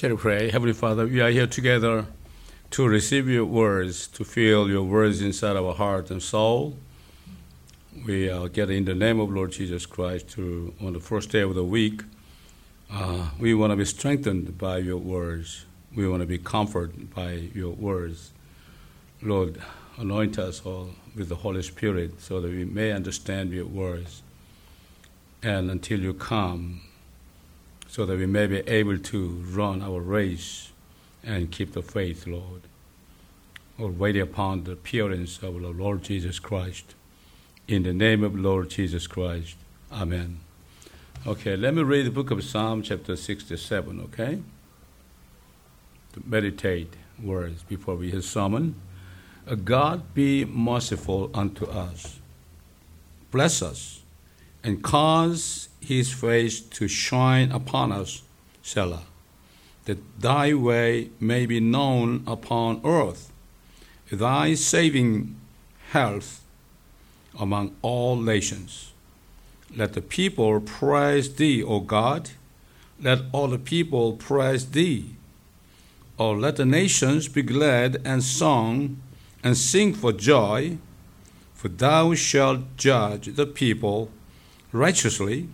Shall we pray? Heavenly Father, we are here together to receive your words, to feel your words inside our heart and soul. We are get in the name of Lord Jesus Christ to on the first day of the week. Uh, we want to be strengthened by your words. We want to be comforted by your words. Lord, anoint us all with the Holy Spirit so that we may understand your words. And until you come, so that we may be able to run our race and keep the faith, Lord, or wait upon the appearance of the Lord Jesus Christ. In the name of Lord Jesus Christ. Amen. Okay, let me read the book of Psalm, chapter 67, okay? To meditate words before we hear sermon. God be merciful unto us. Bless us and cause his face to shine upon us, Selah, that thy way may be known upon earth, thy saving health among all nations. Let the people praise thee, O God. Let all the people praise thee. Oh, let the nations be glad and song and sing for joy, for thou shalt judge the people righteously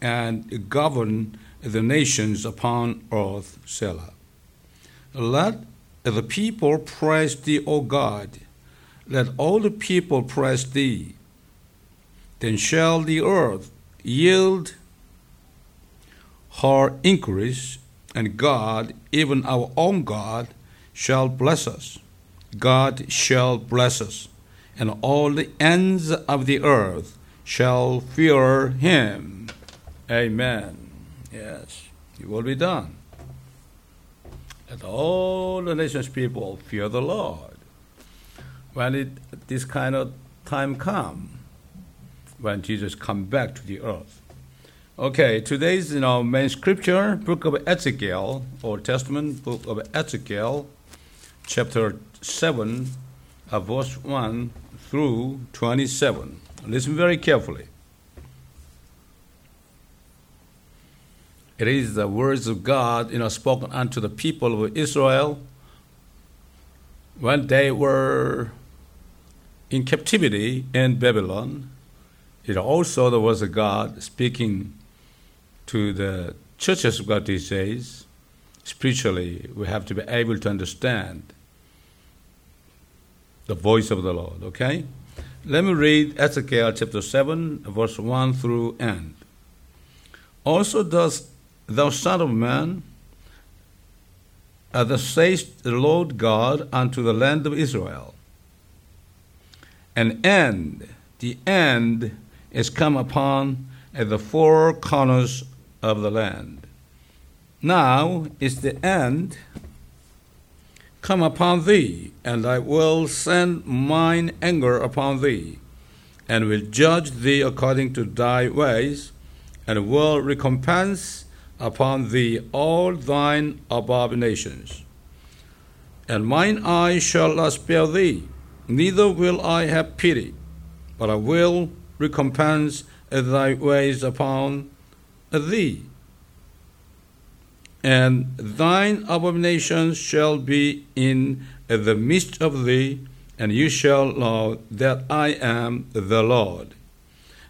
and govern the nations upon earth, Selah. Let the people praise thee, O God. Let all the people praise thee. Then shall the earth yield her increase, and God, even our own God, shall bless us. God shall bless us, and all the ends of the earth shall fear him. Amen. Yes, it will be done. Let all the nations people fear the Lord. When it, this kind of time come, when Jesus come back to the earth. Okay, today's you know, main scripture, book of Ezekiel, Old Testament, book of Ezekiel, chapter 7, uh, verse 1 through 27. Listen very carefully. It is the words of God, you know, spoken unto the people of Israel when they were in captivity in Babylon. It also there was a God speaking to the churches of God these days. Spiritually, we have to be able to understand the voice of the Lord. Okay, let me read Ezekiel chapter seven, verse one through end. Also, does Thou Son of Man, uh, thus the Lord God unto the land of Israel. An end, the end is come upon at the four corners of the land. Now is the end come upon thee, and I will send mine anger upon thee, and will judge thee according to thy ways, and will recompense upon thee all thine abominations. And mine eye shall not spare thee, neither will I have pity, but I will recompense thy ways upon thee. And thine abominations shall be in the midst of thee, and you shall know that I am the Lord.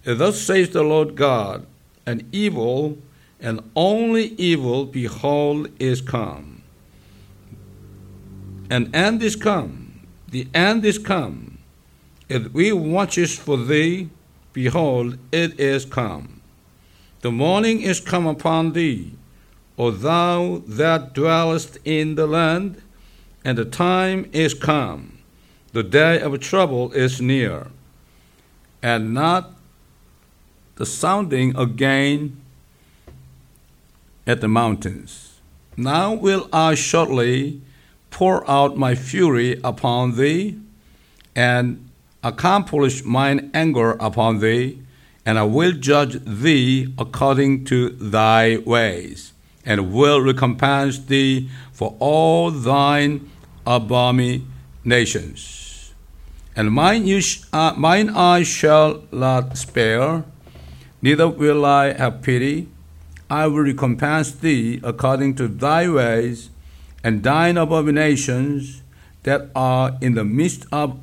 Thus says the Lord God, an evil and only evil, behold, is come. An end is come, the end is come. If we watches for thee, behold, it is come. The morning is come upon thee, O thou that dwellest in the land, and the time is come. The day of trouble is near, and not the sounding again at the mountains. Now will I shortly pour out my fury upon thee, and accomplish mine anger upon thee, and I will judge thee according to thy ways, and will recompense thee for all thine abominations. And mine, uh, mine shall not spare, neither will I have pity I will recompense thee according to thy ways, and thine abominations that are in the midst of,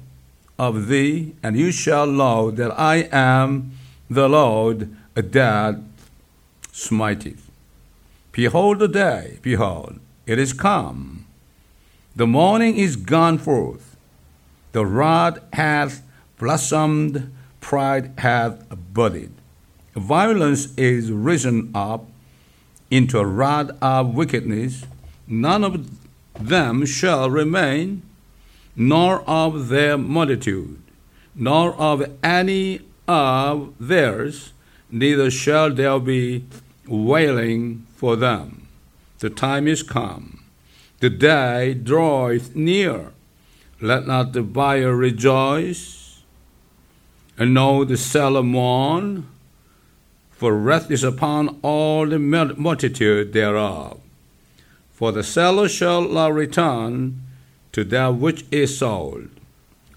of thee, and you shall know that I am the Lord that smiteth. Behold the day, behold, it is come. The morning is gone forth. The rod hath blossomed, pride hath budded. Violence is risen up into a rod of wickedness. None of them shall remain, nor of their multitude, nor of any of theirs, neither shall there be wailing for them. The time is come, the day draweth near. Let not the buyer rejoice, and know the seller mourn, for wrath is upon all the multitude thereof. For the seller shall not return to that which is sold.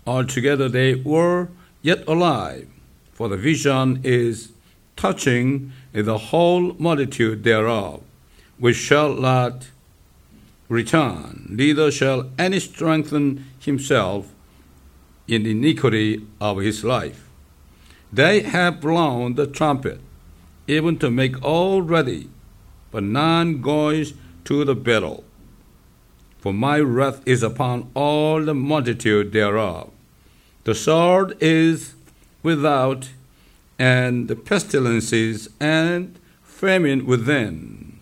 Altogether they were yet alive, for the vision is touching the whole multitude thereof, which shall not return, neither shall any strengthen himself in iniquity of his life. They have blown the trumpet even to make all ready, but none goes to the battle. For my wrath is upon all the multitude thereof. The sword is without, and the pestilences and famine within.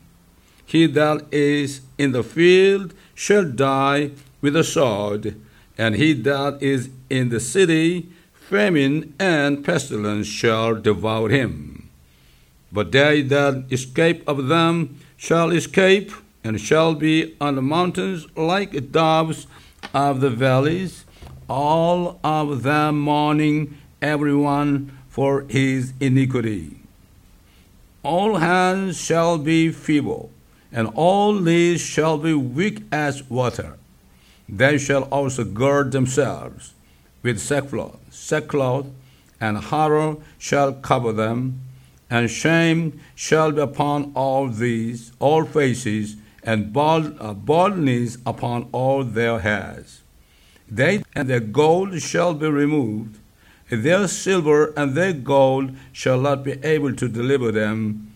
He that is in the field shall die with the sword, and he that is in the city, famine and pestilence shall devour him. But they that escape of them shall escape, and shall be on the mountains like doves of the valleys, all of them mourning, every one for his iniquity. All hands shall be feeble, and all knees shall be weak as water. They shall also gird themselves with sackcloth, sackcloth, and horror shall cover them and shame shall be upon all these, all faces, and bald, uh, baldness upon all their heads. They and their gold shall be removed, their silver and their gold shall not be able to deliver them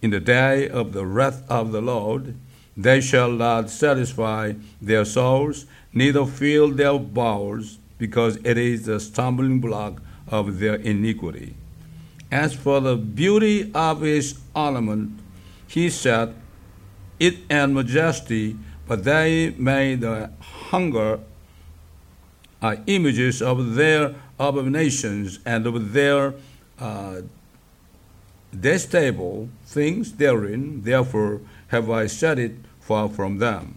in the day of the wrath of the Lord. They shall not satisfy their souls, neither fill their bowels, because it is the stumbling block of their iniquity. As for the beauty of his ornament, he said, It and majesty, but they made the hunger uh, images of their abominations and of their uh, detestable things therein. Therefore have I set it far from them.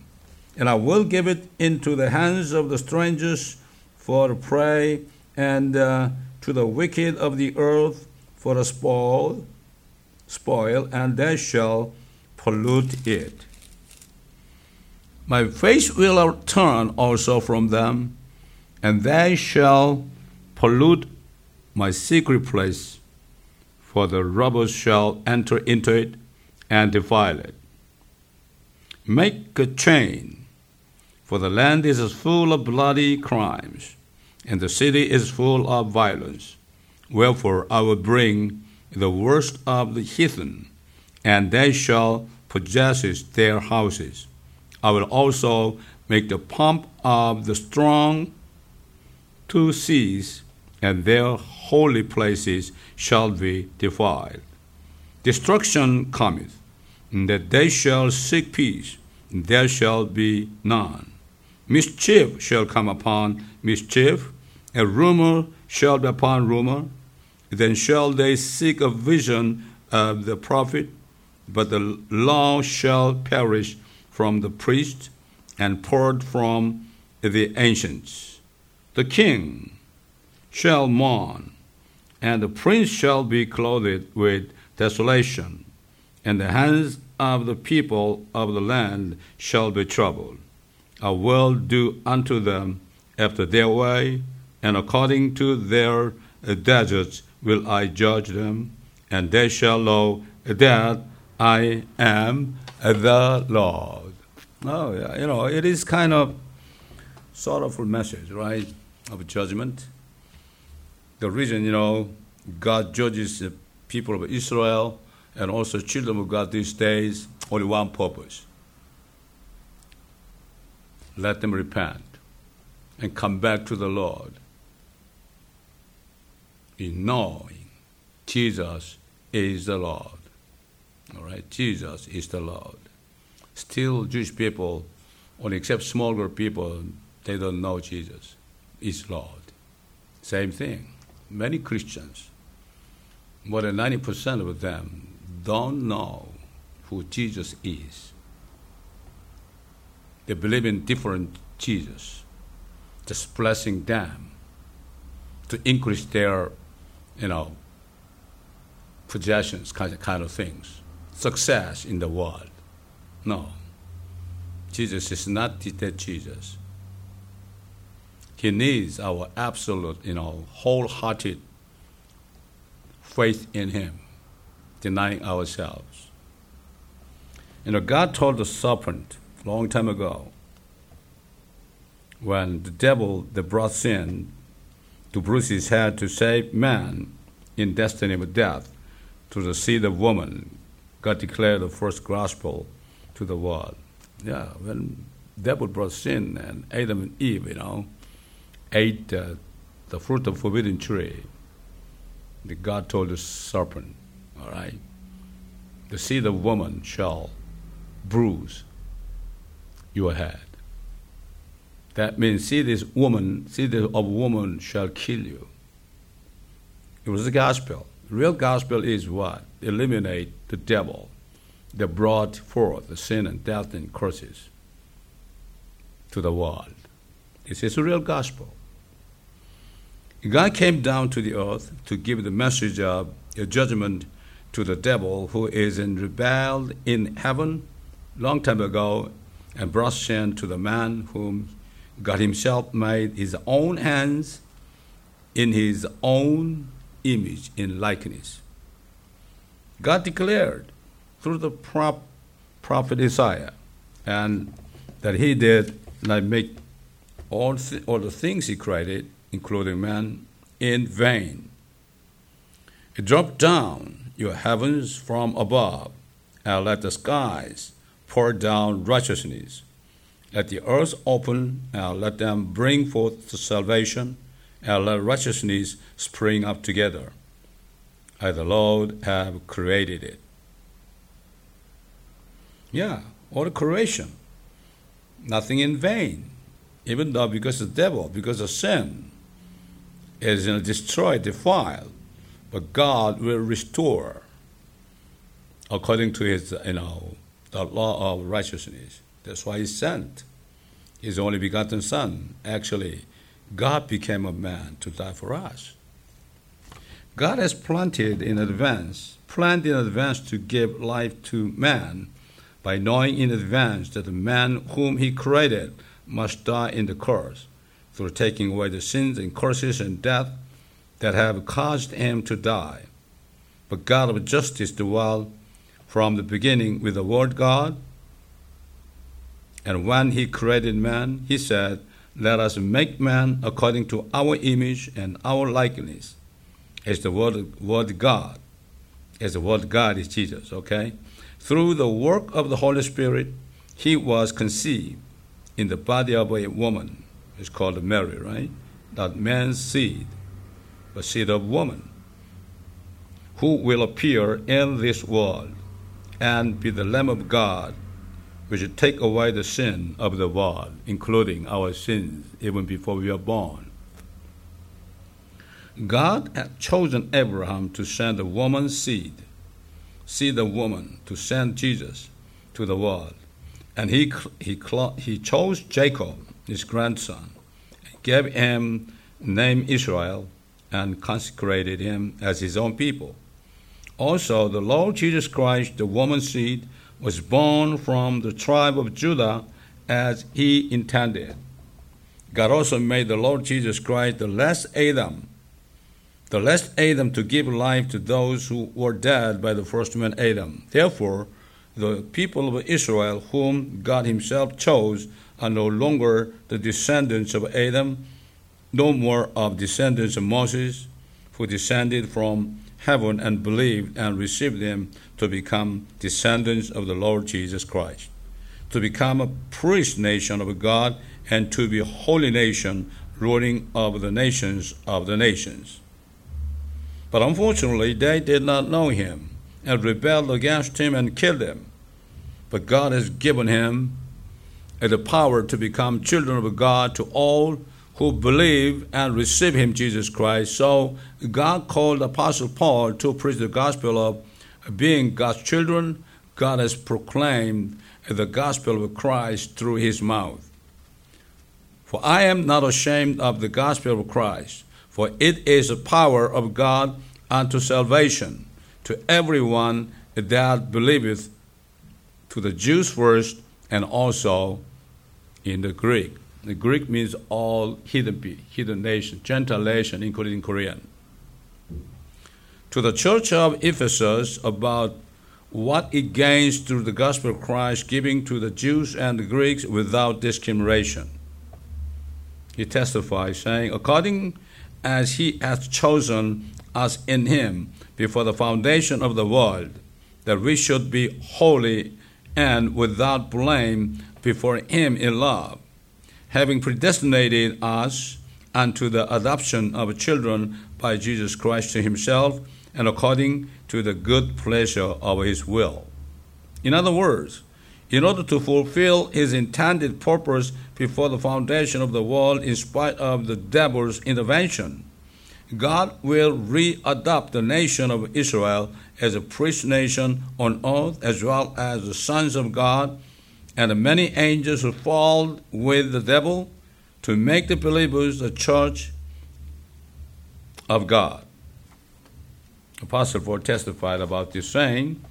And I will give it into the hands of the strangers for prey and uh, to the wicked of the earth for a spoil, spoil, and they shall pollute it. My face will turn also from them, and they shall pollute my secret place, for the robbers shall enter into it and defile it. Make a chain, for the land is full of bloody crimes, and the city is full of violence. Wherefore I will bring the worst of the heathen, and they shall possess their houses. I will also make the pomp of the strong to seas, and their holy places shall be defiled. Destruction cometh, and that they shall seek peace, there shall be none. Mischief shall come upon mischief, a rumor shall be upon rumor, then shall they seek a vision of the prophet, but the law shall perish from the priest and poured from the ancients. The king shall mourn, and the prince shall be clothed with desolation, and the hands of the people of the land shall be troubled. I will do unto them after their way, and according to their deserts will I judge them, and they shall know that I am the Lord. Oh, yeah, you know, it is kind of sorrowful message, right, of judgment. The reason, you know, God judges the people of Israel and also children of God these days, only one purpose. Let them repent and come back to the Lord in knowing Jesus is the Lord. All right, Jesus is the Lord. Still, Jewish people, only except small group people, they don't know Jesus is Lord. Same thing. Many Christians, more than 90% of them, don't know who Jesus is. They believe in different Jesus, just blessing them to increase their, you know, possessions, kind of, kind of things, success in the world. No. Jesus is not that Jesus. He needs our absolute, you know, wholehearted faith in Him, denying ourselves. You know, God told the serpent long time ago when the devil that brought sin to bruise his head to save man in destiny of death to the seed of woman, God declared the first gospel to the world. Yeah, when devil brought sin and Adam and Eve, you know, ate uh, the fruit of forbidden tree, the God told the serpent, all right, the seed of woman shall bruise your head. That means seed this woman, seed of woman shall kill you. It was the gospel. The real gospel is what? Eliminate the devil that brought forth the sin and death and curses to the world. This is the real gospel. God came down to the earth to give the message of judgment to the devil who is in rebelled in heaven long time ago and brought sin to the man whom God himself made his own hands in his own image in likeness. God declared through the prop, prophet Isaiah and that he did not make all, th- all the things he created including man, in vain. Drop down your heavens from above, and let the skies pour down righteousness. Let the earth open, and let them bring forth the salvation, and let righteousness spring up together. I, the Lord, have created it. Yeah, all the creation. Nothing in vain. Even though because of the devil, because of sin, is you know, destroyed, defiled, but God will restore according to his, you know, the law of righteousness. That's why he sent his only begotten Son. Actually, God became a man to die for us. God has planted in advance, planned in advance to give life to man by knowing in advance that the man whom he created must die in the curse through taking away the sins and curses and death that have caused him to die. But God of justice dwelled from the beginning with the Word God. And when he created man, he said, Let us make man according to our image and our likeness. As the word, word God. As the word God is Jesus, okay? Through the work of the Holy Spirit, he was conceived in the body of a woman is called Mary, right? Not man's seed, but seed of woman, who will appear in this world and be the Lamb of God, which will take away the sin of the world, including our sins, even before we are born. God had chosen Abraham to send a woman's seed, seed of woman, to send Jesus to the world. And he, he, he chose Jacob, his grandson, gave him name Israel, and consecrated him as his own people. Also, the Lord Jesus Christ, the woman's seed, was born from the tribe of Judah as he intended. God also made the Lord Jesus Christ the last Adam the last Adam to give life to those who were dead by the first man Adam. Therefore, the people of Israel, whom God Himself chose, are no longer the descendants of Adam, no more of descendants of Moses, who descended from heaven and believed and received them to become descendants of the Lord Jesus Christ, to become a priest nation of God, and to be a holy nation, ruling over the nations of the nations. But unfortunately, they did not know him and rebelled against him and killed him. But God has given him the power to become children of God to all who believe and receive him, Jesus Christ. So God called Apostle Paul to preach the gospel of being God's children. God has proclaimed the gospel of Christ through his mouth. For I am not ashamed of the gospel of Christ for it is the power of God unto salvation to everyone that believeth, to the Jews first, and also in the Greek. The Greek means all hidden, hidden nation, Gentile nation, including Korean. To the church of Ephesus about what it gains through the gospel of Christ, giving to the Jews and the Greeks without discrimination. He testifies, saying, According as he hath chosen us in him before the foundation of the world, that we should be holy and without blame before him in love, having predestinated us unto the adoption of children by Jesus Christ to himself, and according to the good pleasure of his will. In other words, in order to fulfill his intended purpose before the foundation of the world, in spite of the devil's intervention, God will readopt the nation of Israel as a priest nation on earth, as well as the sons of God and many angels who fought with the devil to make the believers the church of God. Apostle Paul testified about this saying,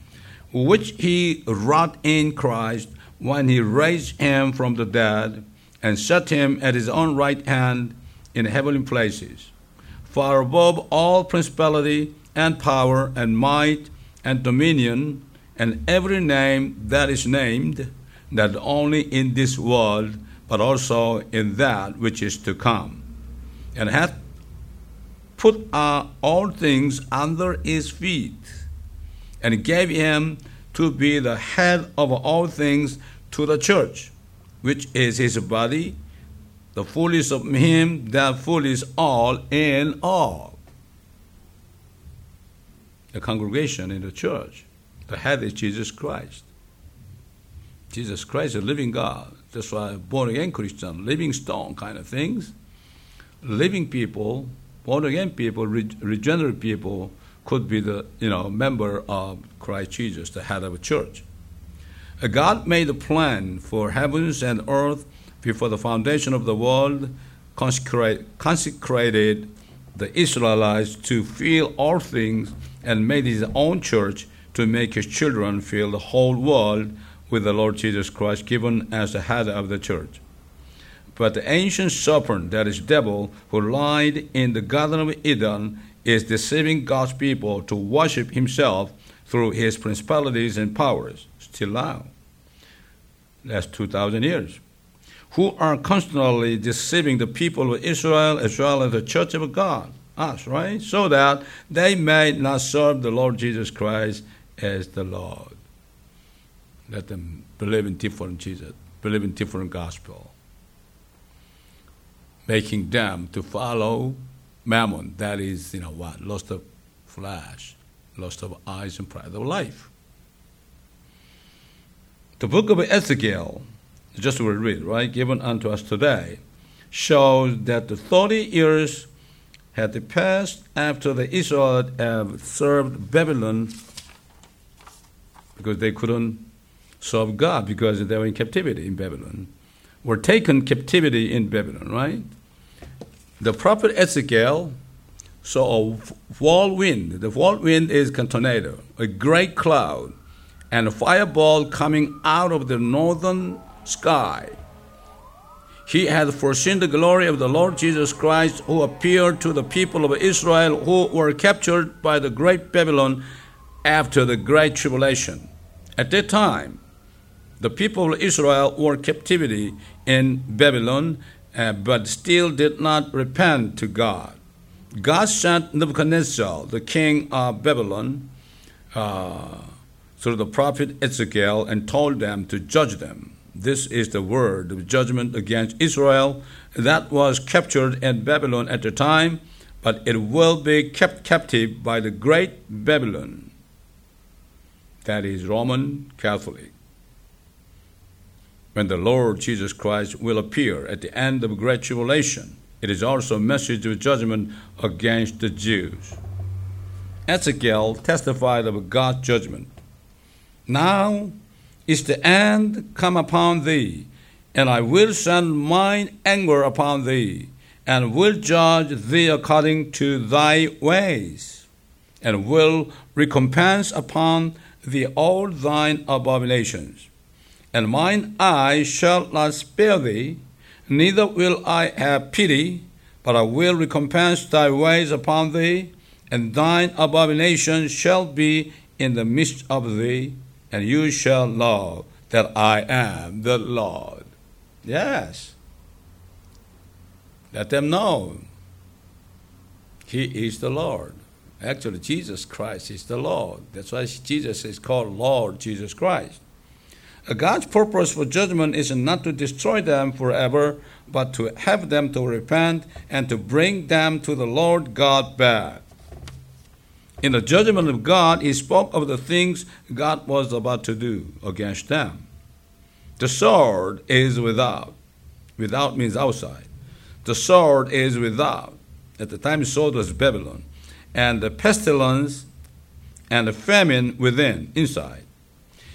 which he wrought in Christ when he raised him from the dead and set him at his own right hand in heavenly places, far above all principality and power and might and dominion and every name that is named, not only in this world, but also in that which is to come, and hath put uh, all things under his feet and gave him to be the head of all things to the church, which is his body, the fullness of him that fullness all in all. The congregation in the church, the head is Jesus Christ. Jesus Christ, a living God. That's why born again Christian, living stone kind of things. Living people, born again people, regenerate people could be the you know member of Christ Jesus, the head of a church. God made a plan for heavens and earth before the foundation of the world, consecrate, consecrated the Israelites to feel all things, and made his own church to make his children feel the whole world with the Lord Jesus Christ given as the head of the church. But the ancient serpent, that is devil, who lied in the Garden of Eden, is deceiving God's people to worship himself through his principalities and powers, still now. That's 2,000 years. Who are constantly deceiving the people of Israel as well as the church of God, us, right? So that they may not serve the Lord Jesus Christ as the Lord. Let them believe in different Jesus, believe in different gospel, making them to follow mammon, that is, you know what, lust of flesh, lust of eyes and pride of life. The book of Ezekiel, just we read, right, given unto us today, shows that the 30 years had passed after the Israelites have served Babylon because they couldn't serve God because they were in captivity in Babylon, were taken captivity in Babylon, right? the prophet Ezekiel saw a whirlwind. The whirlwind is a tornado, a great cloud, and a fireball coming out of the northern sky. he had foreseen the glory of the Lord Jesus Christ, who appeared to the people of Israel who were captured by the great Babylon after the great tribulation. At that time, the people of Israel were captivity in Babylon, uh, but still did not repent to God. God sent Nebuchadnezzar, the king of Babylon, uh, through the prophet Ezekiel, and told them to judge them. This is the word of judgment against Israel that was captured in Babylon at the time, but it will be kept captive by the great Babylon. That is Roman Catholic. When the Lord Jesus Christ will appear at the end of great tribulation, it is also a message of judgment against the Jews. Ezekiel testified of God's judgment. Now is the end come upon thee, and I will send mine anger upon thee, and will judge thee according to thy ways, and will recompense upon thee all thine abominations. And mine eye shall not spare thee, neither will I have pity, but I will recompense thy ways upon thee, and thine abominations shall be in the midst of thee, and you shall know that I am the Lord. Yes. Let them know He is the Lord. Actually, Jesus Christ is the Lord. That's why Jesus is called Lord Jesus Christ. God's purpose for judgment is not to destroy them forever, but to have them to repent and to bring them to the Lord God back. In the judgment of God, he spoke of the things God was about to do against them. The sword is without. Without means outside. The sword is without. At the time, the sword was Babylon. And the pestilence and the famine within, inside.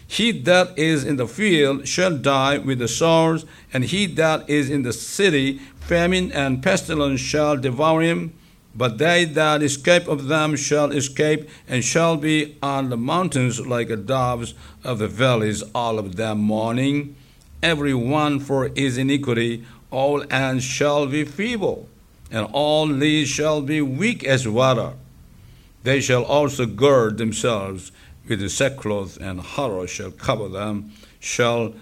He that is in the field shall die with the sword, and he that is in the city, famine and pestilence shall devour him. But they that escape of them shall escape, and shall be on the mountains like doves of the valleys, all of them mourning, every one for his iniquity, all hands shall be feeble, and all knees shall be weak as water. They shall also gird themselves with the sackcloth, and horror shall cover them, shall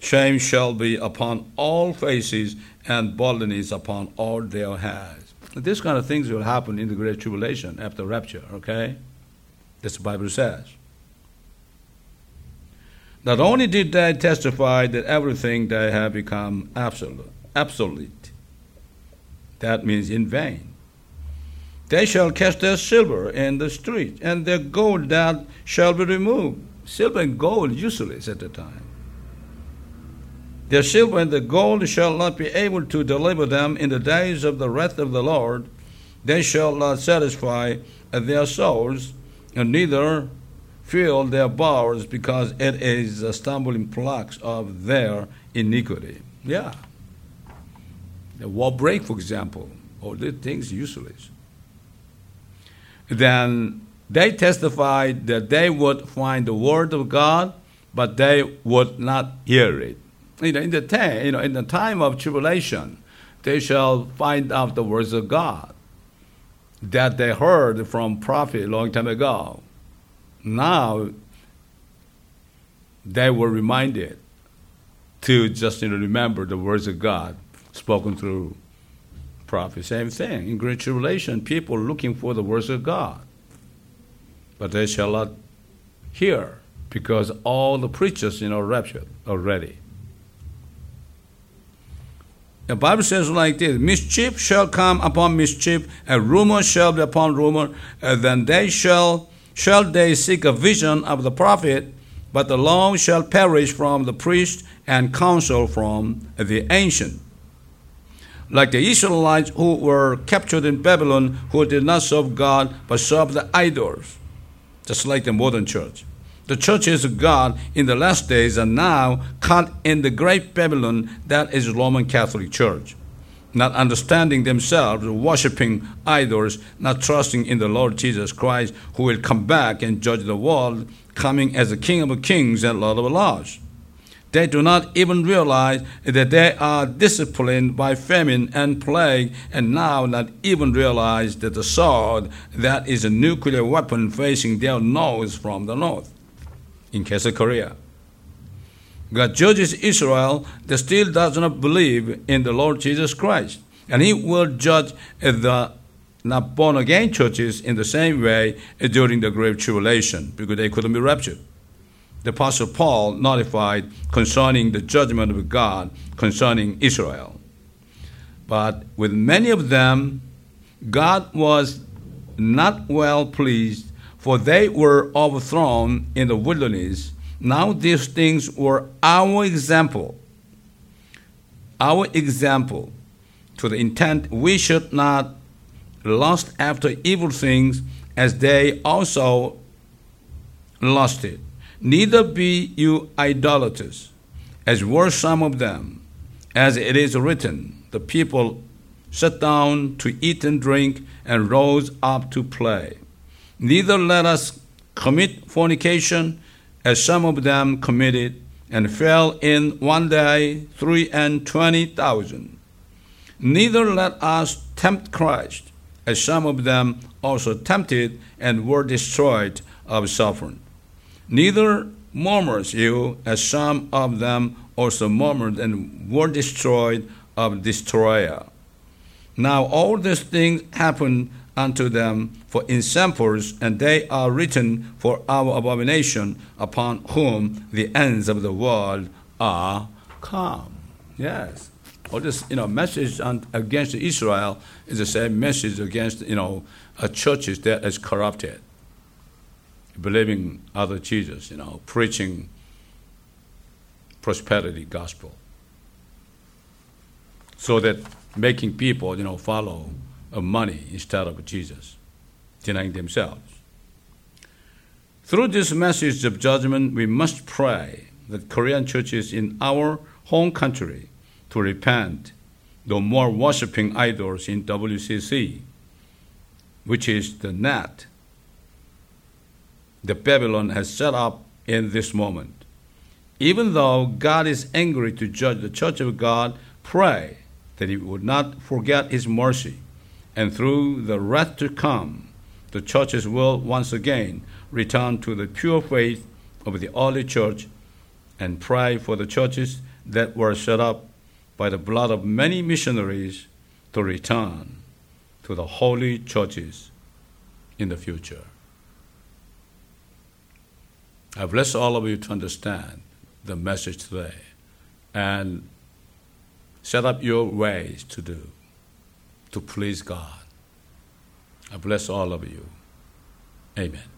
shame shall be upon all faces, and baldness upon all their heads. This kind of things will happen in the Great Tribulation after rapture, okay? That's the Bible says. Not only did they testify that everything they have become absolute, absolute, that means in vain. They shall cast their silver in the street, and their gold that shall be removed. Silver and gold useless at the time. Their silver and the gold shall not be able to deliver them in the days of the wrath of the Lord. They shall not satisfy their souls, and neither fill their bowels, because it is the stumbling blocks of their iniquity. Yeah. The war break, for example, all these things useless. Then they testified that they would find the word of God, but they would not hear it you know, in the time, you know, in the time of tribulation, they shall find out the words of God that they heard from prophet long time ago. Now they were reminded to just you know, remember the words of God spoken through prophet. Same thing. In great tribulation, people looking for the words of God. But they shall not hear because all the preachers, you know, raptured already. The Bible says like this Mischief shall come upon mischief, and rumor shall be upon rumor, and then they shall shall they seek a vision of the prophet, but the law shall perish from the priest and counsel from the ancient. Like the Israelites who were captured in Babylon, who did not serve God but served the idols, just like the modern church. The churches of God in the last days are now caught in the great Babylon that is Roman Catholic Church, not understanding themselves, worshiping idols, not trusting in the Lord Jesus Christ, who will come back and judge the world, coming as the King of kings and Lord of lords. They do not even realize that they are disciplined by famine and plague, and now not even realize that the sword that is a nuclear weapon facing their nose from the north, in case of Korea. God judges Israel that still does not believe in the Lord Jesus Christ. And He will judge the not born again churches in the same way during the Great Tribulation because they couldn't be raptured. The Apostle Paul notified concerning the judgment of God concerning Israel. But with many of them, God was not well pleased, for they were overthrown in the wilderness now these things were our example, our example, to the intent we should not lust after evil things as they also lusted. Neither be you idolaters, as were some of them. As it is written, the people sat down to eat and drink and rose up to play. Neither let us commit fornication as some of them committed, and fell in one day three and twenty thousand. Neither let us tempt Christ, as some of them also tempted and were destroyed of suffering. Neither murmurs you, as some of them also murmured and were destroyed of destroyer. Now all these things happen unto them for examples, and they are written for our abomination, upon whom the ends of the world are come. Yes. All this, you know, message on, against Israel is the same message against, you know, a churches that is corrupted, believing other Jesus, you know, preaching prosperity gospel, so that making people, you know, follow money instead of Jesus, denying themselves. Through this message of judgment, we must pray that Korean churches in our home country to repent, no more worshiping idols in WCC, which is the net that Babylon has set up in this moment. Even though God is angry to judge the church of God, pray that He would not forget His mercy and through the wrath to come, the churches will once again return to the pure faith of the early church and pray for the churches that were set up by the blood of many missionaries to return to the holy churches in the future. I bless all of you to understand the message today and set up your ways to do to please God. I bless all of you. Amen.